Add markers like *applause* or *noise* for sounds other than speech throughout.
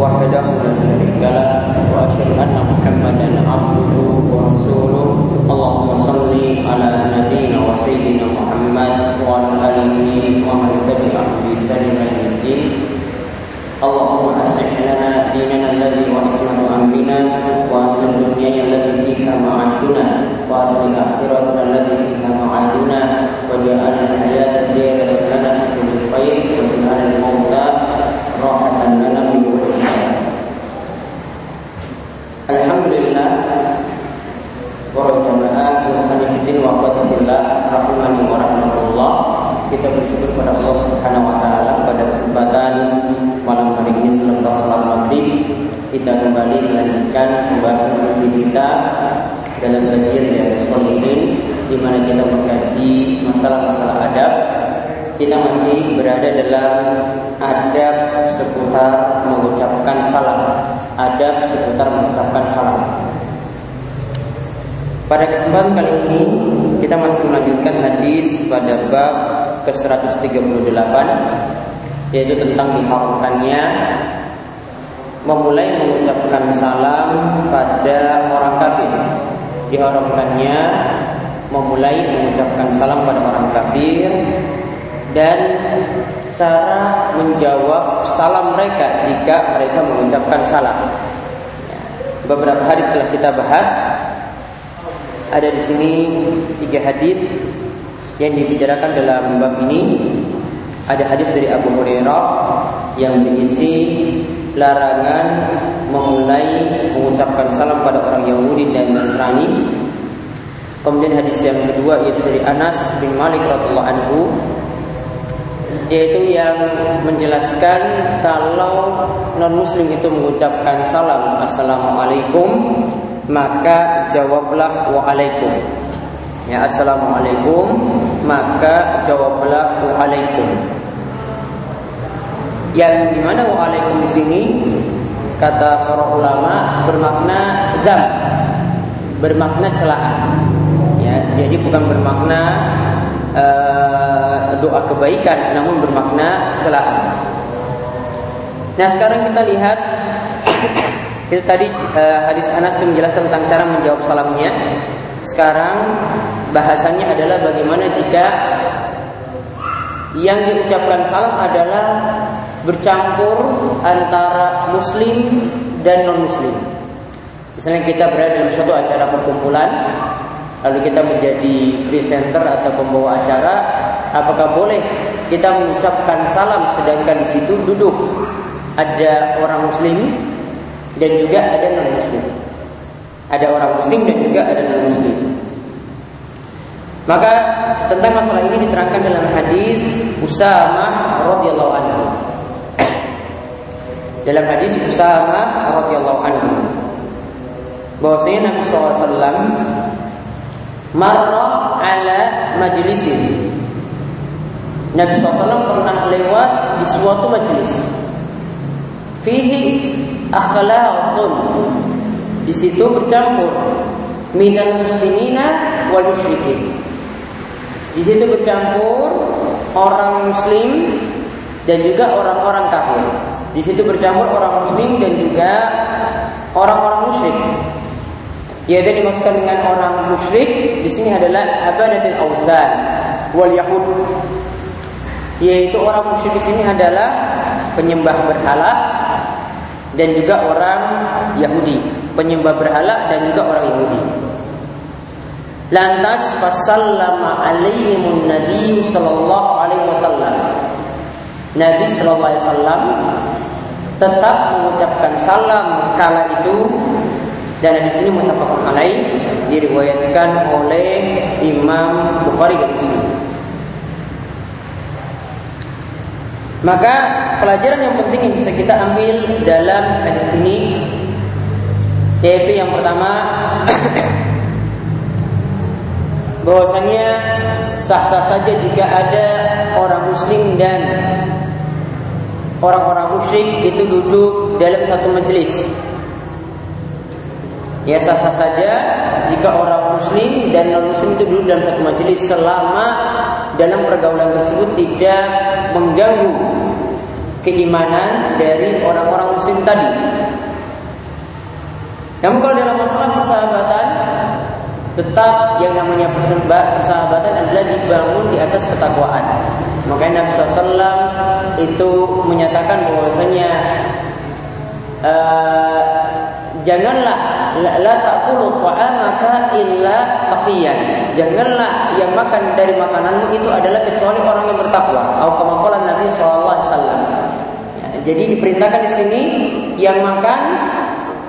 وحده لا شريك له واشهد ان محمدا عبده ورسوله اللهم صل على نبينا وسيدنا محمد وعلى اله ومن تبعهم باحسان الى الدين اللهم اصلح لنا ديننا الذي هو عصمه امرنا واصلح دنيانا التي فيها معاشنا واصلح اخرتنا التي فيها معادنا واجعل الحياه زياده لنا في كل خير واجعل الموت راحه Alhamdulillah. Para jamaah rahmatullah Kita bersyukur pada Allah subhanahu wa ta'ala Pada kesempatan malam hari ini Selepas salat maghrib. Kita kembali melanjutkan Pembahasan maghrib kita Dalam kajian dari Solihin di mana kita mengkaji masalah-masalah adab. Kita masih berada dalam adab seputar mengucapkan salam. Adab seputar mengucapkan salam. Pada kesempatan kali ini kita masih melanjutkan hadis pada bab ke-138 yaitu tentang diharamkannya memulai mengucapkan salam pada orang kafir. Diharamkannya memulai mengucapkan salam pada orang kafir dan cara menjawab salam mereka jika mereka mengucapkan salam. Beberapa hadis telah kita bahas. Ada di sini tiga hadis yang dibicarakan dalam bab ini. Ada hadis dari Abu Hurairah yang berisi larangan memulai mengucapkan salam pada orang Yahudi dan Nasrani. Kemudian hadis yang kedua yaitu dari Anas bin Malik radhiallahu anhu yaitu yang menjelaskan kalau non muslim itu mengucapkan salam assalamualaikum maka jawablah waalaikum. Ya assalamualaikum maka jawablah waalaikum. Yang di mana waalaikum di sini kata para ulama bermakna zam bermakna celaan. Ya jadi bukan bermakna uh, doa kebaikan namun bermakna celaan. Nah sekarang kita lihat kita tadi uh, hadis Anas itu menjelaskan tentang cara menjawab salamnya. Sekarang bahasannya adalah bagaimana jika yang diucapkan salam adalah bercampur antara muslim dan non muslim. Misalnya kita berada dalam suatu acara perkumpulan lalu kita menjadi presenter atau pembawa acara, apakah boleh kita mengucapkan salam sedangkan di situ duduk ada orang muslim dan juga ada non muslim. Ada orang muslim dan juga ada non muslim. Maka tentang masalah ini diterangkan dalam hadis Usama radhiyallahu anhu. Dalam hadis Usama radhiyallahu anhu bahwasanya Nabi SAW marra ala majlisin. Nabi SAW pernah lewat di suatu majelis. Fihi akhlaqun. Di situ bercampur minal muslimina wal musyrikin. Di situ bercampur orang muslim dan juga orang-orang kafir. Di situ bercampur orang muslim dan juga orang-orang musyrik yaitu dimaksudkan dengan orang musyrik di sini adalah abadatul awsan wal yahud yaitu orang musyrik di sini adalah penyembah berhala dan juga orang Yahudi. Penyembah berhala dan juga orang Yahudi. Lantas fasallama alaihimun nabi sallallahu alaihi wasallam. Nabi sallallahu alaihi wasallam tetap mengucapkan salam kala itu dan di sini muttafaqun alaih diriwayatkan oleh Imam Bukhari dan Muslim. Maka pelajaran yang penting yang bisa kita ambil dalam hadis ini yaitu yang pertama *coughs* bahwasanya sah-sah saja jika ada orang muslim dan orang-orang musyrik itu duduk dalam satu majelis. Ya sah-sah saja jika orang muslim dan non muslim itu duduk dalam satu majelis selama dalam pergaulan tersebut tidak mengganggu keimanan dari orang-orang muslim tadi. Namun kalau dalam masalah persahabatan tetap yang namanya persahabatan adalah dibangun di atas ketakwaan. Makanya Nabi SAW itu menyatakan bahwasanya uh, janganlah la, la takulu ta'amaka illa taqiyan. Janganlah yang makan dari makananmu itu adalah kecuali orang yang bertakwa. Atau kama Nabi wasallam. Jadi diperintahkan di sini yang makan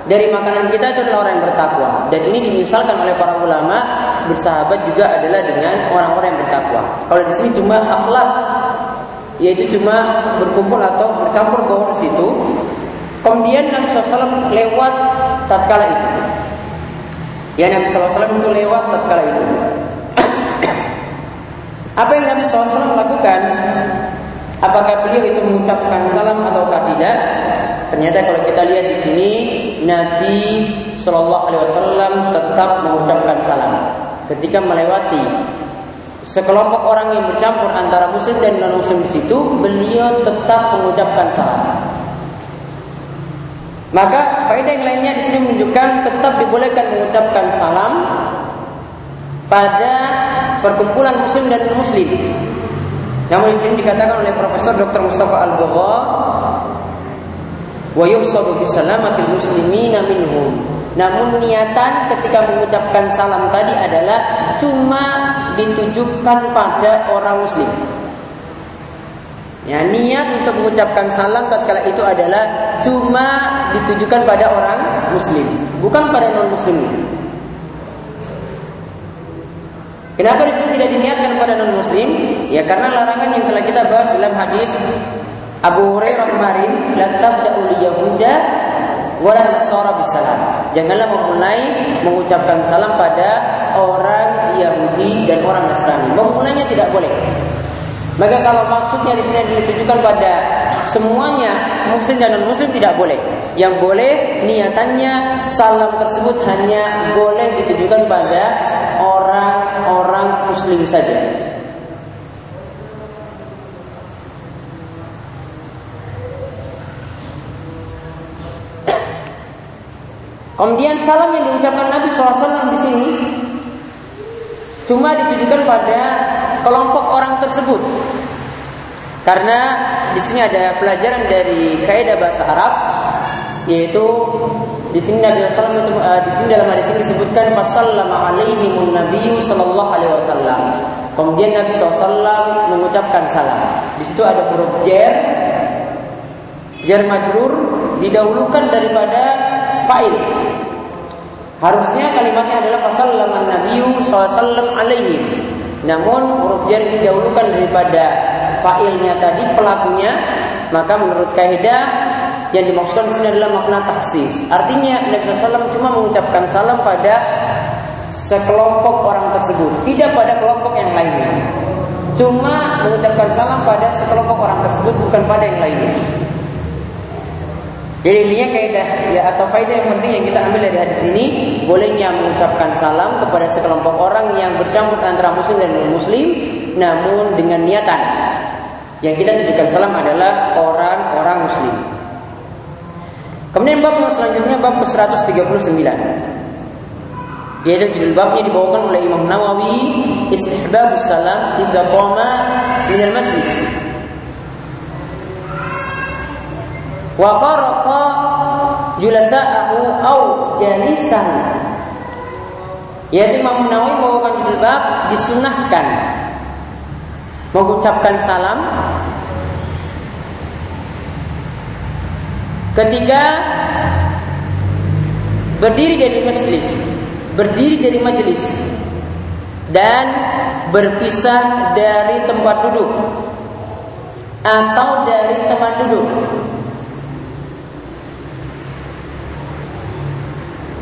dari makanan kita itu adalah orang yang bertakwa dan ini dimisalkan oleh para ulama bersahabat juga adalah dengan orang-orang yang bertakwa. Kalau di sini cuma akhlak yaitu cuma berkumpul atau bercampur baur di situ. Kemudian Nabi SAW lewat tatkala itu. Ya Nabi SAW itu lewat tatkala itu. *coughs* Apa yang Nabi SAW lakukan? Apakah beliau itu mengucapkan salam ataukah tidak? Ternyata kalau kita lihat di sini Nabi Shallallahu Alaihi Wasallam tetap mengucapkan salam ketika melewati sekelompok orang yang bercampur antara Muslim dan non Muslim di situ, beliau tetap mengucapkan salam. Maka faedah yang lainnya di sini menunjukkan tetap dibolehkan mengucapkan salam pada perkumpulan Muslim dan non Muslim. Namun di sini dikatakan oleh Profesor Dr. Mustafa Al-Bagha wa yuqsadu bisalamatil muslimina minhum. Namun niatan ketika mengucapkan salam tadi adalah cuma ditujukan pada orang muslim. Ya, niat untuk mengucapkan salam tatkala itu adalah cuma ditujukan pada orang muslim, bukan pada non muslim. Kenapa di sini tidak diniatkan pada non muslim? Ya karena larangan yang telah kita bahas dalam hadis Abu Hurairah kemarin, la tabda'u yahuda wala nasara bisalam. Janganlah memulai mengucapkan salam pada orang Yahudi dan orang Nasrani. Memulainya tidak boleh. Maka kalau maksudnya di sini ditujukan pada semuanya muslim dan non muslim tidak boleh. Yang boleh niatannya salam tersebut hanya boleh ditujukan pada orang-orang muslim saja. Kemudian salam yang diucapkan Nabi SAW di sini cuma ditujukan pada kelompok orang tersebut. Karena di sini ada pelajaran dari kaidah bahasa Arab yaitu di sini Nabi SAW itu uh, di sini dalam hadis ini disebutkan fasallama alaihi nabiyyu sallallahu alaihi wasallam. Kemudian Nabi SAW mengucapkan salam. Di situ ada huruf jer, jer majrur didahulukan daripada fa'il. Harusnya kalimatnya adalah pasal laman Nabiu sallallahu alaihi. Namun huruf ini didahulukan daripada fa'ilnya tadi pelakunya, maka menurut kaidah yang dimaksudkan di sini adalah makna taksis. Artinya Nabi SAW cuma mengucapkan salam pada sekelompok orang tersebut, tidak pada kelompok yang lainnya. Cuma mengucapkan salam pada sekelompok orang tersebut, bukan pada yang lainnya. Jadi intinya kaidah ya atau faedah yang penting yang kita ambil dari hadis ini bolehnya mengucapkan salam kepada sekelompok orang yang bercampur antara muslim dan non muslim namun dengan niatan yang kita tujukan salam adalah orang-orang muslim. Kemudian bab yang selanjutnya bab ke-139 yaitu judul babnya dibawakan oleh Imam Nawawi istihbabus salam idza qama min al-majlis wa faraqa julasa'ahu au jalisan. Yaitu Imam Nawawi membawakan judul bab disunahkan mengucapkan salam ketika berdiri dari majelis berdiri dari majelis dan berpisah dari tempat duduk atau dari teman duduk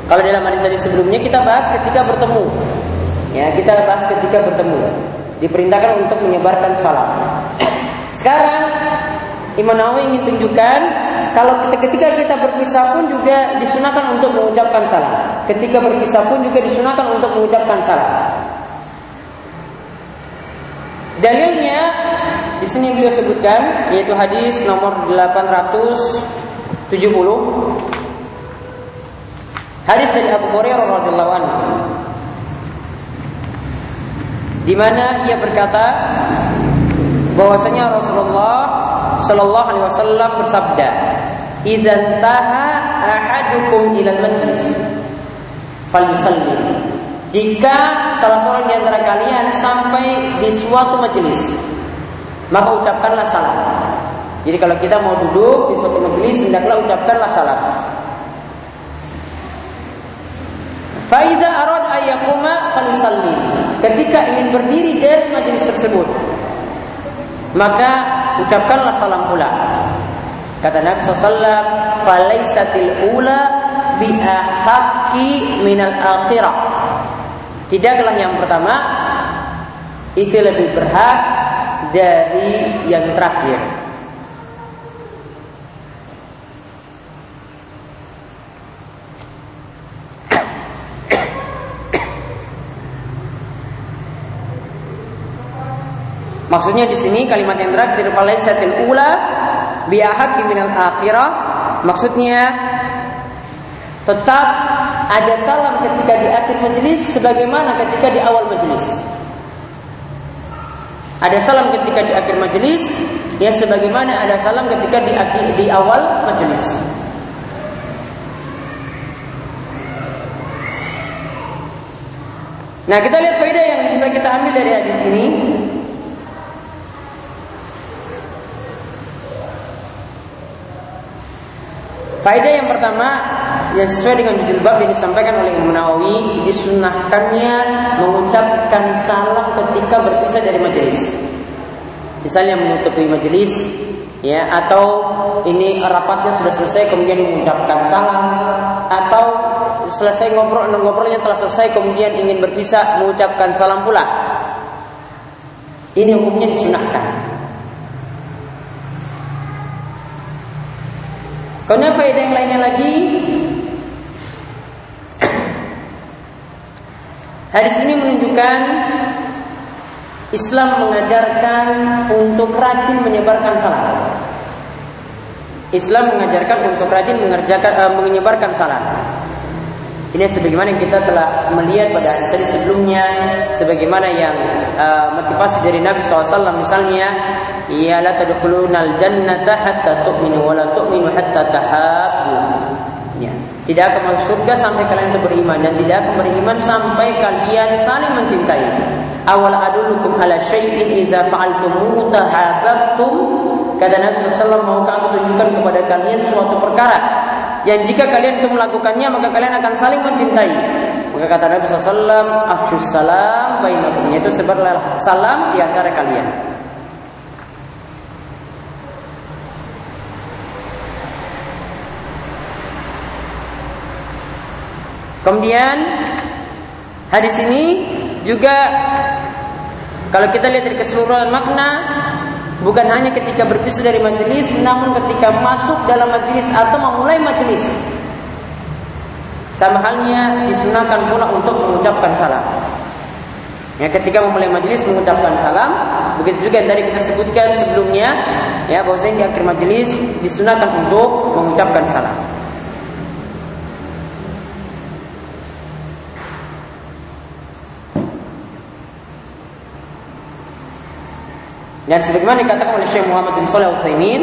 Kalau dalam hadis hadis sebelumnya kita bahas ketika bertemu. Ya, kita bahas ketika bertemu. Diperintahkan untuk menyebarkan salam. *coughs* Sekarang Imam Nawawi ingin tunjukkan kalau ketika kita berpisah pun juga disunahkan untuk mengucapkan salam. Ketika berpisah pun juga disunahkan untuk mengucapkan salam. Dalilnya di sini beliau sebutkan yaitu hadis nomor 870 Hadis dari Abu Hurairah radhiyallahu anhu di mana ia berkata bahwasanya Rasulullah Shallallahu Alaihi Wasallam bersabda, "Idan taha ahadukum ilal majlis, falyusallim." Jika salah seorang di antara kalian sampai di suatu majelis, maka ucapkanlah salam. Jadi kalau kita mau duduk di suatu majelis, hendaklah ucapkanlah salam. Faiza arad ayakuma falyusallim. Ketika ingin berdiri dari majelis tersebut, maka ucapkanlah salam pula. Kata Nabi SAW, "Falaisatil ula biahaki minal akhirah." Tidaklah yang pertama itu lebih berhak dari yang terakhir. Maksudnya di sini kalimat yang terakhir falaisatil ula biahaki minal akhirah maksudnya tetap ada salam ketika di akhir majelis sebagaimana ketika di awal majelis. Ada salam ketika di akhir majelis ya sebagaimana ada salam ketika di akhir, di awal majelis. Nah, kita lihat faedah yang bisa kita ambil dari hadis ini. Faedah yang pertama yang sesuai dengan judul bab yang disampaikan oleh Imam Nawawi disunahkannya mengucapkan salam ketika berpisah dari majelis. Misalnya menutupi majelis ya atau ini rapatnya sudah selesai kemudian mengucapkan salam atau selesai ngobrol ngobrolnya telah selesai kemudian ingin berpisah mengucapkan salam pula. Ini hukumnya disunahkan. Kemudian faedah yang lainnya lagi Hadis ini menunjukkan Islam mengajarkan untuk rajin menyebarkan salam. Islam mengajarkan untuk rajin mengerjakan uh, menyebarkan salam. Ini sebagaimana yang kita telah melihat pada hadis sebelumnya, sebagaimana yang uh, motivasi dari Nabi SAW misalnya Ya la tadkhulunal jannata hatta tu'minu wa la tu'minu hatta tahabbu. Ya. Tidak akan masuk surga sampai kalian itu beriman dan tidak akan beriman sampai kalian saling mencintai. Awal adulukum ala syai'in idza fa'altum tahabbtum. Kata Nabi SAW, maukah aku tunjukkan kepada kalian suatu perkara yang jika kalian itu melakukannya maka kalian akan saling mencintai. Maka kata Nabi SAW, afshus salam bainakum, yaitu sebarlah salam di antara kalian. Kemudian hadis ini juga kalau kita lihat dari keseluruhan makna bukan hanya ketika berpisah dari majelis namun ketika masuk dalam majelis atau memulai majelis. Sama halnya disunahkan pula untuk mengucapkan salam. Ya, ketika memulai majelis mengucapkan salam, begitu juga yang tadi kita sebutkan sebelumnya, ya bahwasanya di akhir majelis disunahkan untuk mengucapkan salam. Dan sebagaimana dikatakan oleh Syekh Muhammad bin Shalih Al-Utsaimin,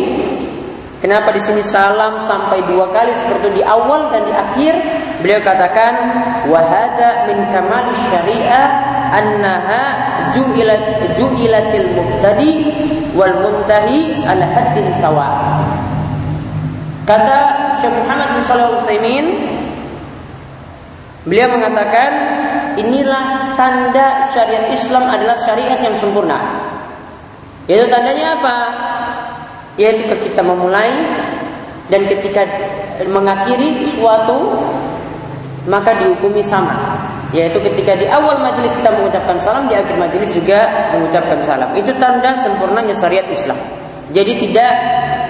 kenapa di sini salam sampai dua kali seperti di awal dan di akhir? Beliau katakan, "Wahada min kamali syariah annaha ju'ilat ju'ilatil mubtadi wal muntahi ala haddin sawa." Kata Syekh Muhammad bin Shalih Al-Utsaimin, beliau mengatakan, inilah tanda syariat Islam adalah syariat yang sempurna. Itu tandanya apa? Yaitu ketika kita memulai dan ketika mengakhiri suatu maka dihukumi sama. Yaitu ketika di awal majelis kita mengucapkan salam, di akhir majelis juga mengucapkan salam. Itu tanda sempurnanya syariat Islam. Jadi tidak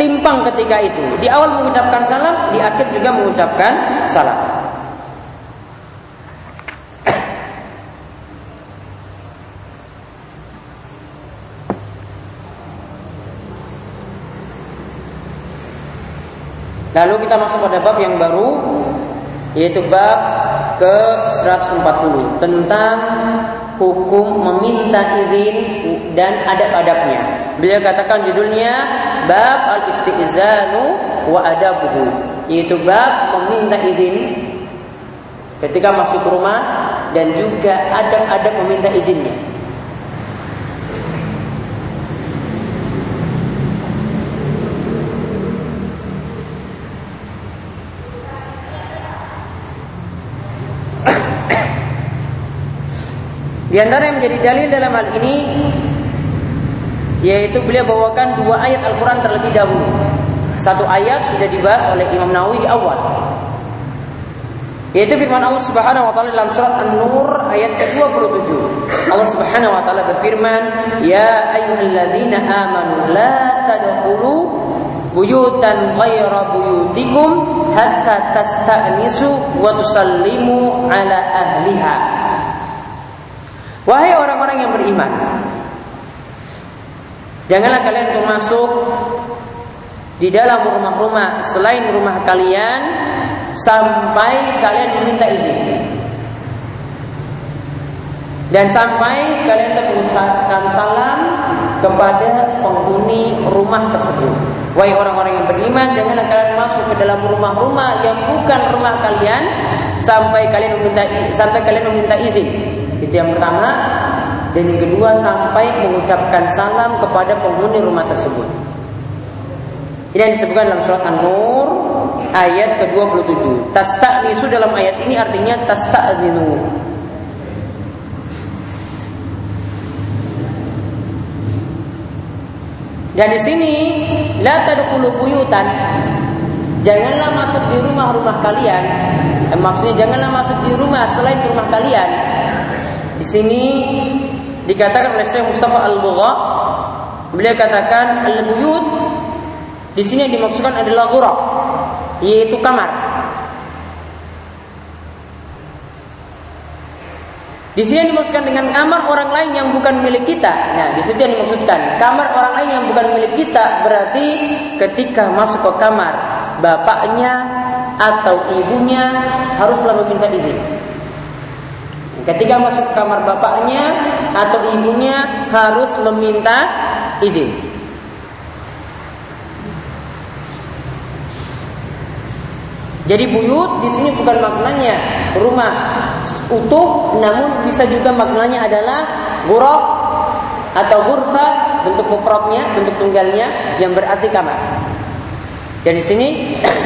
timpang ketika itu. Di awal mengucapkan salam, di akhir juga mengucapkan salam. Lalu kita masuk pada bab yang baru yaitu bab ke 140 tentang hukum meminta izin dan adab-adabnya. Beliau katakan judulnya bab al-istizanu wa adabuhu, yaitu bab meminta izin ketika masuk rumah dan juga adab-adab meminta izinnya. Di antara yang menjadi dalil dalam hal ini yaitu beliau bawakan dua ayat Al-Qur'an terlebih dahulu. Satu ayat sudah dibahas oleh Imam Nawawi di awal. Yaitu firman Allah Subhanahu wa taala dalam surat An-Nur ayat ke-27. Allah Subhanahu wa taala berfirman, "Ya ayyuhalladzina amanu la tadkhulu buyutan ghaira buyutikum hatta tasta'nisu wa tusallimu ala ahliha." Wahai orang-orang yang beriman, janganlah kalian untuk masuk di dalam rumah-rumah selain rumah kalian sampai kalian meminta izin. Dan sampai kalian mengucapkan salam kepada penghuni rumah tersebut. Wahai orang-orang yang beriman, janganlah kalian masuk ke dalam rumah-rumah yang bukan rumah kalian sampai kalian meminta sampai kalian meminta izin. Itu yang pertama. Dan yang kedua sampai mengucapkan salam kepada penghuni rumah tersebut. Ini yang disebutkan dalam surat An-Nur ayat ke-27. Tasta'nisu dalam ayat ini artinya tasta'zinu. Dan di sini la tadkhulu buyutan. Janganlah masuk di rumah-rumah kalian. Eh, maksudnya janganlah masuk di rumah selain rumah kalian di sini dikatakan oleh Syekh Mustafa Al-Bugha beliau katakan al-buyut di sini yang dimaksudkan adalah ghuraf yaitu kamar. Di sini yang dimaksudkan dengan kamar orang lain yang bukan milik kita. Nah, di sini yang dimaksudkan kamar orang lain yang bukan milik kita berarti ketika masuk ke kamar bapaknya atau ibunya haruslah meminta izin. Ketika masuk ke kamar bapaknya atau ibunya harus meminta izin. Jadi buyut di sini bukan maknanya rumah utuh, namun bisa juga maknanya adalah ghuraf atau ghurfa bentuk mufradnya, bentuk tunggalnya yang berarti kamar. Dan di sini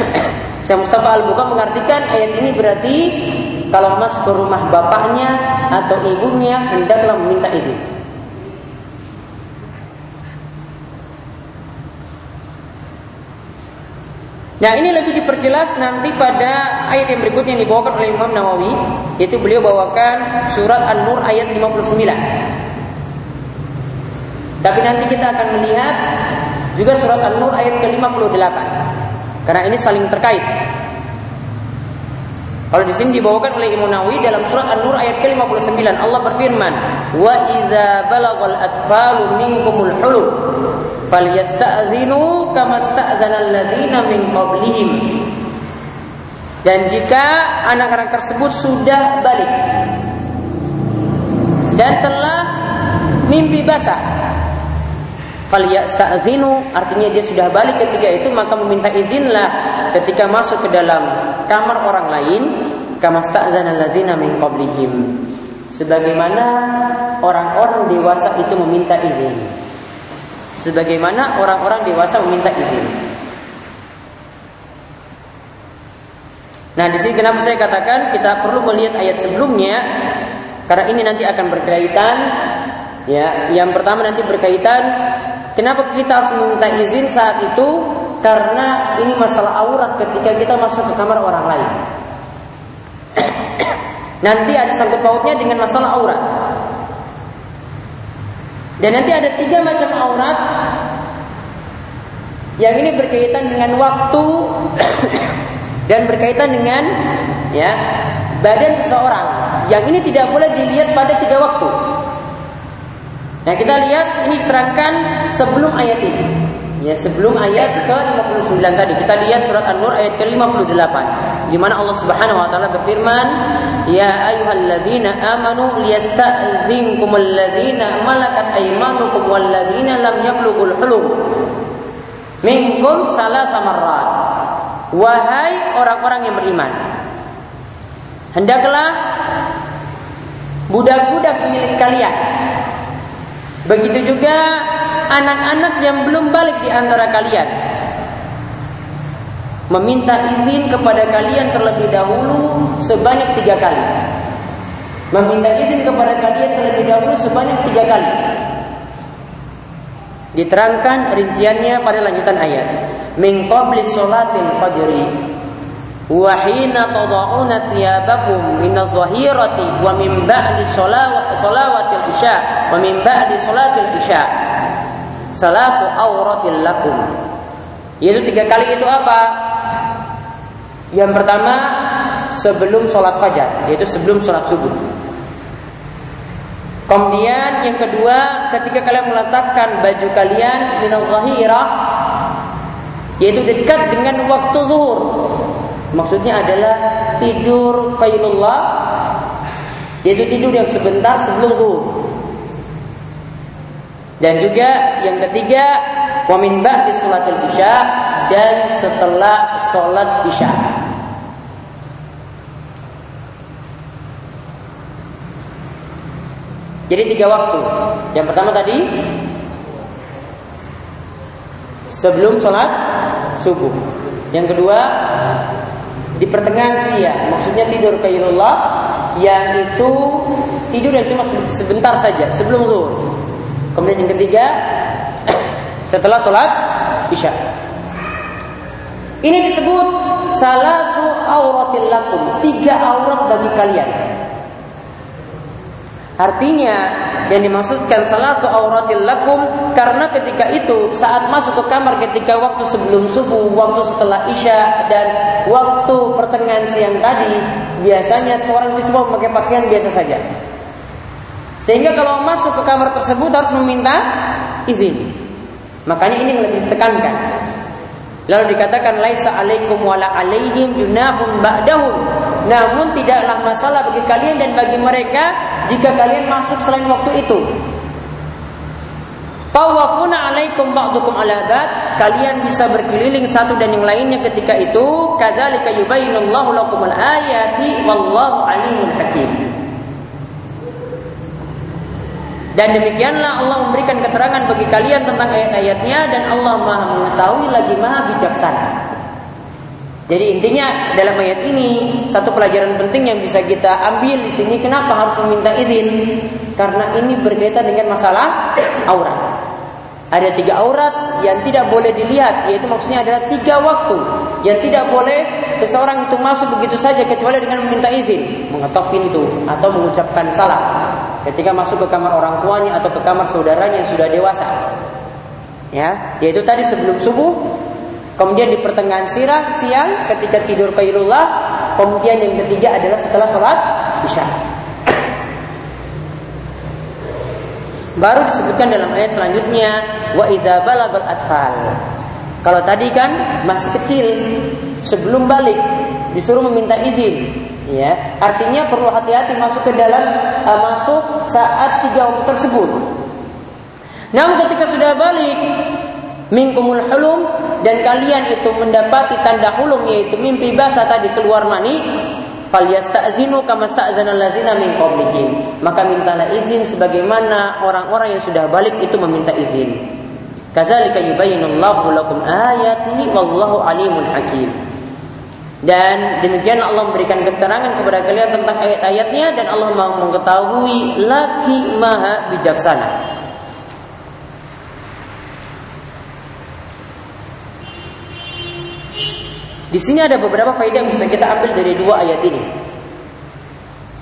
*coughs* Syekh Mustafa Al-Buka mengartikan ayat ini berarti kalau masuk ke rumah bapaknya atau ibunya hendaklah meminta izin. Nah ini lebih diperjelas nanti pada ayat yang berikutnya yang dibawakan oleh Imam Nawawi Yaitu beliau bawakan surat An-Nur ayat 59 Tapi nanti kita akan melihat juga surat An-Nur ayat ke-58 Karena ini saling terkait kalau di sini dibawakan oleh Imam Nawawi dalam surat An-Nur ayat ke-59 Allah berfirman, "Wa idza balagal atfalu minkumul hulum falyasta'zinu kama sta'zana alladziina min qablihim." Dan jika anak-anak tersebut sudah balik dan telah mimpi basah, falyasta'zinu artinya dia sudah balik ketika itu maka meminta izinlah ketika masuk ke dalam kamar orang lain kama min qablihim. Sebagaimana orang-orang dewasa itu meminta izin. Sebagaimana orang-orang dewasa meminta izin. Nah, di sini kenapa saya katakan kita perlu melihat ayat sebelumnya? Karena ini nanti akan berkaitan ya. Yang pertama nanti berkaitan kenapa kita harus meminta izin saat itu karena ini masalah aurat ketika kita masuk ke kamar orang lain. Nanti ada sangkut pautnya dengan masalah aurat. Dan nanti ada tiga macam aurat yang ini berkaitan dengan waktu *coughs* dan berkaitan dengan ya badan seseorang. Yang ini tidak boleh dilihat pada tiga waktu. Nah kita lihat ini diterangkan sebelum ayat ini. Ya sebelum ayat ke-59 tadi kita lihat surat An-Nur ayat ke-58 di mana Allah Subhanahu wa taala berfirman ya ayyuhalladzina amanu liyasta'dzinkumul ladzina malakat aymanukum walladzina lam yablughul hulum minkum salasa marrat. Wahai orang-orang yang beriman hendaklah budak-budak milik kalian. Begitu juga anak-anak yang belum balik di antara kalian meminta izin kepada kalian terlebih dahulu sebanyak tiga kali. Meminta izin kepada kalian terlebih dahulu sebanyak tiga kali. Diterangkan rinciannya pada lanjutan ayat. Min qabli fajri wa hina tad'una thiyabakum min adh-dhahirati wa min ba'di sholawatil isya wa min ba'di sholatil isya salasu auratil lakum. Yaitu tiga kali itu apa? Yang pertama sebelum sholat fajar, yaitu sebelum sholat subuh. Kemudian yang kedua ketika kalian meletakkan baju kalian minal zahirah yaitu dekat dengan waktu zuhur. Maksudnya adalah tidur qailullah yaitu tidur yang sebentar sebelum zuhur. Dan juga yang ketiga wa min ba'di salatul isya dan setelah salat isya. Jadi tiga waktu. Yang pertama tadi sebelum sholat subuh. Yang kedua di pertengahan siang, maksudnya tidur kailullah yang itu tidur yang cuma sebentar saja sebelum zuhur. Kemudian yang ketiga *coughs* setelah sholat isya. Ini disebut salah auratil lakum, tiga aurat bagi kalian. Artinya yang dimaksudkan salah auratil lakum karena ketika itu saat masuk ke kamar ketika waktu sebelum subuh, waktu setelah isya dan waktu pertengahan siang tadi biasanya seorang itu cuma memakai pakaian biasa saja. Sehingga kalau masuk ke kamar tersebut harus meminta izin. Makanya ini lebih ditekankan. Lalu dikatakan laisa alaikum wala alaihim junahum ba'dahum. Namun tidaklah masalah bagi kalian dan bagi mereka jika kalian masuk selain waktu itu. Tawafuna alaikum ba'dukum ala ba'd. Kalian bisa berkeliling satu dan yang lainnya ketika itu. Kadzalika yubayyinullahu lakumul ayati wallahu alimun hakim. Dan demikianlah Allah memberikan keterangan bagi kalian tentang ayat-ayatnya dan Allah maha mengetahui lagi maha bijaksana. Jadi intinya dalam ayat ini satu pelajaran penting yang bisa kita ambil di sini kenapa harus meminta izin? Karena ini berkaitan dengan masalah aurat. Ada tiga aurat yang tidak boleh dilihat, yaitu maksudnya adalah tiga waktu yang tidak boleh seseorang itu masuk begitu saja kecuali dengan meminta izin, mengetok pintu atau mengucapkan salam ketika masuk ke kamar orang tuanya atau ke kamar saudaranya yang sudah dewasa. Ya, yaitu tadi sebelum subuh, kemudian di pertengahan sirah siang ketika tidur kailullah, kemudian yang ketiga adalah setelah sholat isya. Baru disebutkan dalam ayat selanjutnya wa balagal atfal. Kalau tadi kan masih kecil sebelum balik disuruh meminta izin ya artinya perlu hati-hati masuk ke dalam uh, masuk saat tiga waktu tersebut namun ketika sudah balik minkumul hulum dan kalian itu mendapati tanda hulum yaitu mimpi basah tadi keluar mani falyasta'zinu kama sta'zana allazina min qablihim. Maka mintalah izin sebagaimana orang-orang yang sudah balik itu meminta izin. Kadzalika yubayyinullahu lakum ayatihi wallahu alimun hakim. Dan demikian Allah memberikan keterangan kepada kalian tentang ayat-ayatnya dan Allah mau mengetahui lagi maha bijaksana. Di sini ada beberapa faedah yang bisa kita ambil dari dua ayat ini.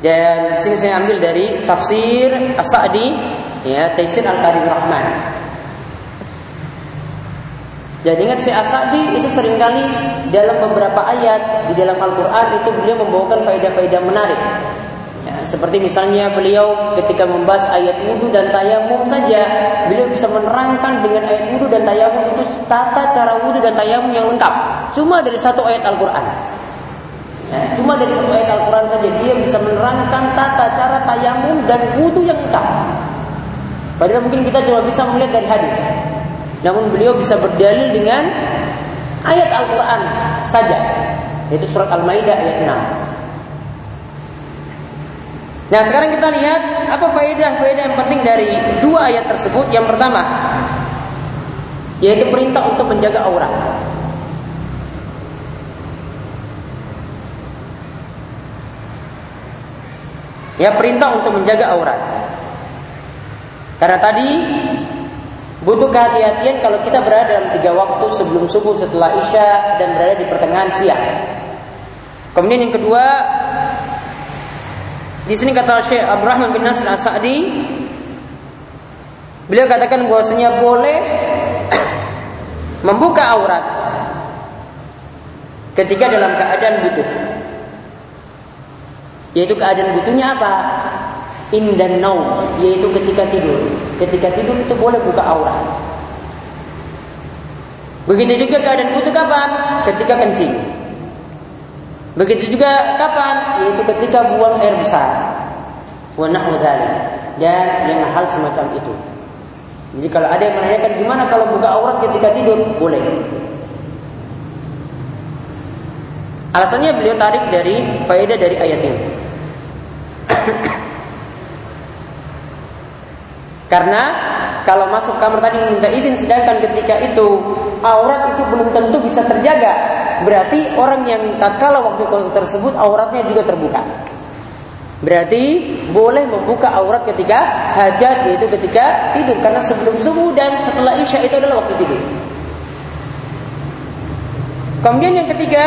Dan di sini saya ambil dari tafsir As-Sa'di ya, Taisir Al-Karim Rahman. Dan ingat si As-Sa'di itu sering kali dalam beberapa ayat di dalam Al-Quran itu beliau membawakan faedah-faedah menarik. Seperti misalnya beliau ketika membahas ayat wudhu dan tayamum saja, beliau bisa menerangkan dengan ayat wudhu dan tayamum itu tata cara wudhu dan tayamum yang lengkap. Cuma dari satu ayat Al-Quran. Ya, cuma dari satu ayat Al-Quran saja dia bisa menerangkan tata cara tayamum dan wudhu yang lengkap. Padahal mungkin kita cuma bisa melihat dari hadis. Namun beliau bisa berdalil dengan ayat Al-Quran saja. Yaitu surat Al-Maidah ayat 6. Nah sekarang kita lihat apa faedah-faedah yang penting dari dua ayat tersebut. Yang pertama, yaitu perintah untuk menjaga aurat. Ya perintah untuk menjaga aurat. Karena tadi Butuh kehati-hatian kalau kita berada dalam tiga waktu sebelum subuh, setelah isya, dan berada di pertengahan siang. Kemudian yang kedua, di sini kata Syekh Abdurrahman bin Nasr As-Sa'di, beliau katakan bahwasanya boleh *clears throat* membuka aurat ketika dalam keadaan butuh. Yaitu keadaan butuhnya apa? indan naum yaitu ketika tidur. Ketika tidur itu boleh buka aurat. Begitu juga keadaan butuh kapan? Ketika kencing. Begitu juga kapan? Yaitu ketika buang air besar. Wa Dan yang hal semacam itu. Jadi kalau ada yang menanyakan gimana kalau buka aurat ketika tidur? Boleh. Alasannya beliau tarik dari faedah dari ayat ini. *coughs* Karena kalau masuk kamar tadi minta izin sedangkan ketika itu aurat itu belum tentu bisa terjaga. Berarti orang yang tatkala waktu tersebut auratnya juga terbuka. Berarti boleh membuka aurat ketika hajat yaitu ketika tidur karena sebelum subuh dan setelah isya itu adalah waktu tidur. Kemudian yang ketiga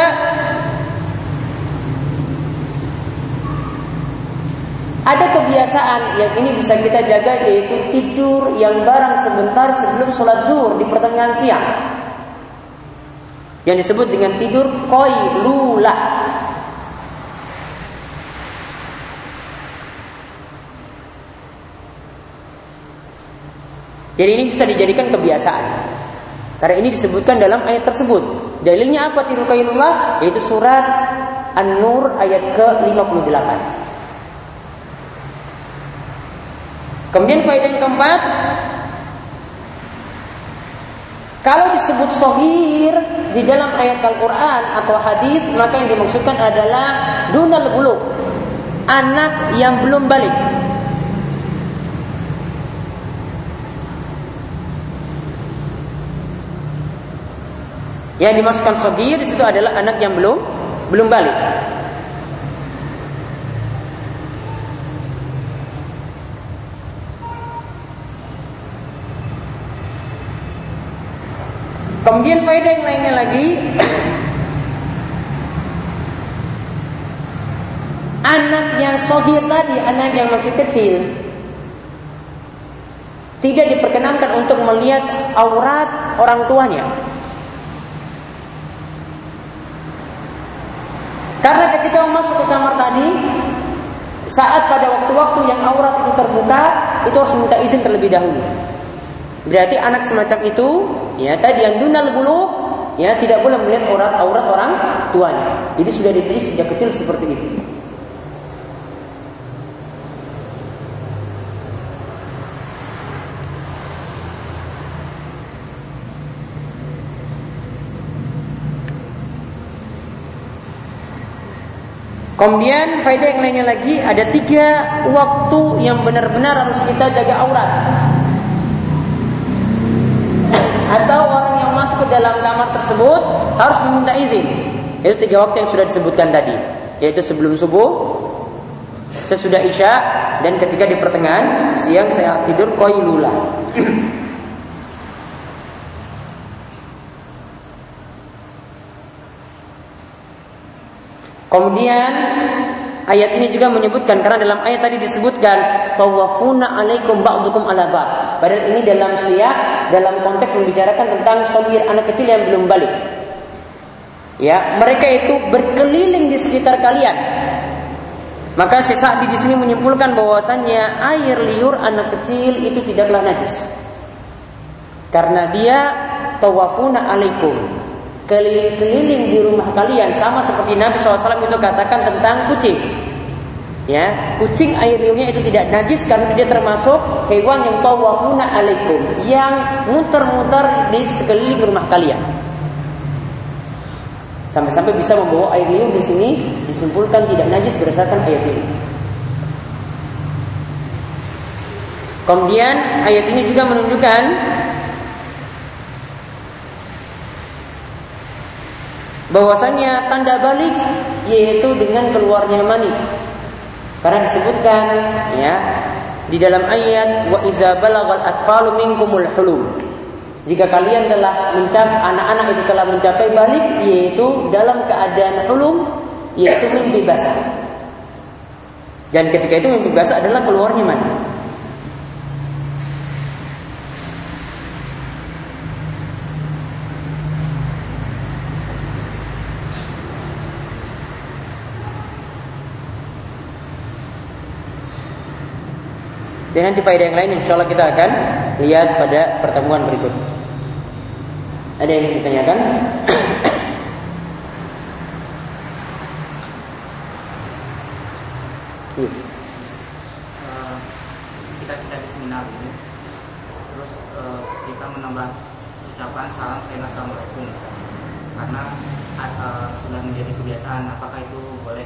Ada kebiasaan yang ini bisa kita jaga yaitu tidur yang barang sebentar sebelum sholat zuhur di pertengahan siang. Yang disebut dengan tidur koi lulah. Jadi ini bisa dijadikan kebiasaan. Karena ini disebutkan dalam ayat tersebut. Dalilnya apa tidur kailullah? Yaitu surat An-Nur ayat ke-58. Kemudian faedah yang keempat, kalau disebut sohir di dalam ayat Al-Quran atau hadis, maka yang dimaksudkan adalah dunal bulu, anak yang belum balik. Yang dimaksudkan sohir di situ adalah anak yang belum belum balik. Kemudian faedah yang lainnya lagi. Anak yang sohir tadi Anak yang masih kecil. Tidak diperkenankan untuk melihat aurat orang tuanya. Karena ketika masuk ke kamar tadi Saat pada waktu-waktu yang aurat itu terbuka Itu harus minta izin terlebih dahulu. Berarti anak semacam itu, ya tadi yang dunal bulu, ya tidak boleh melihat aurat aurat orang tuanya. Jadi sudah dididik sejak kecil seperti itu. Kemudian faedah yang lainnya lagi ada tiga waktu yang benar-benar harus kita jaga aurat atau orang yang masuk ke dalam kamar tersebut harus meminta izin. Itu tiga waktu yang sudah disebutkan tadi, yaitu sebelum subuh, sesudah isya, dan ketika di pertengahan siang saya tidur koilula. Kemudian ayat ini juga menyebutkan karena dalam ayat tadi disebutkan tawafuna alaikum ba'dukum ala ba'd. Padahal ini dalam siap dalam konteks membicarakan tentang sogir anak kecil yang belum balik. Ya, mereka itu berkeliling di sekitar kalian. Maka Syekh Sa'di di sini menyimpulkan bahwasannya air liur anak kecil itu tidaklah najis. Karena dia tawafuna alaikum keliling-keliling di rumah kalian sama seperti Nabi SAW itu katakan tentang kucing. Ya, kucing air liurnya itu tidak najis karena dia termasuk hewan yang tawafuna alaikum yang muter-muter di sekeliling rumah kalian. Sampai-sampai bisa membawa air liur di sini disimpulkan tidak najis berdasarkan ayat ini. Kemudian ayat ini juga menunjukkan bahwasannya tanda balik yaitu dengan keluarnya mani. Karena disebutkan ya di dalam ayat wa iza balagal atfalu minkumul. Jika kalian telah mencapai anak-anak itu telah mencapai balik yaitu dalam keadaan hulum yaitu mimpi basah. Dan ketika itu mimpi basah adalah keluarnya mani. Dan nanti faedah yang lain insya Allah kita akan lihat pada pertemuan berikut. Ada yang ditanyakan? Iya. Uh, kita kita di seminar ini, terus uh, kita menambah ucapan salam selain assalamualaikum karena uh, sudah menjadi kebiasaan. Apakah itu boleh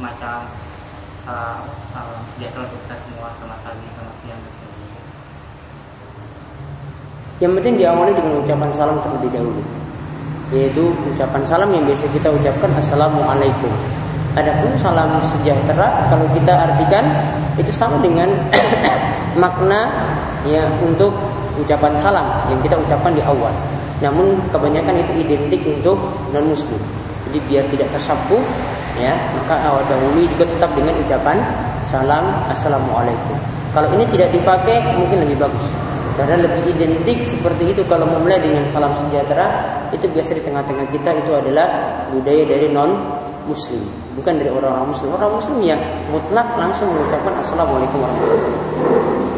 semacam salam salam sejahtera untuk kita semua selamat pagi selamat siang dan sebagainya yang penting diawali dengan ucapan salam terlebih dahulu yaitu ucapan salam yang biasa kita ucapkan assalamualaikum Adapun salam sejahtera kalau kita artikan itu sama dengan *coughs* makna ya untuk ucapan salam yang kita ucapkan di awal. Namun kebanyakan itu identik untuk non muslim. Jadi biar tidak tersapu ya maka awal dahulu juga tetap dengan ucapan salam assalamualaikum kalau ini tidak dipakai mungkin lebih bagus karena lebih identik seperti itu kalau memulai dengan salam sejahtera itu biasa di tengah-tengah kita itu adalah budaya dari non muslim bukan dari orang-orang muslim. Orang muslim yang mutlak langsung mengucapkan assalamualaikum warahmatullahi wabarakatuh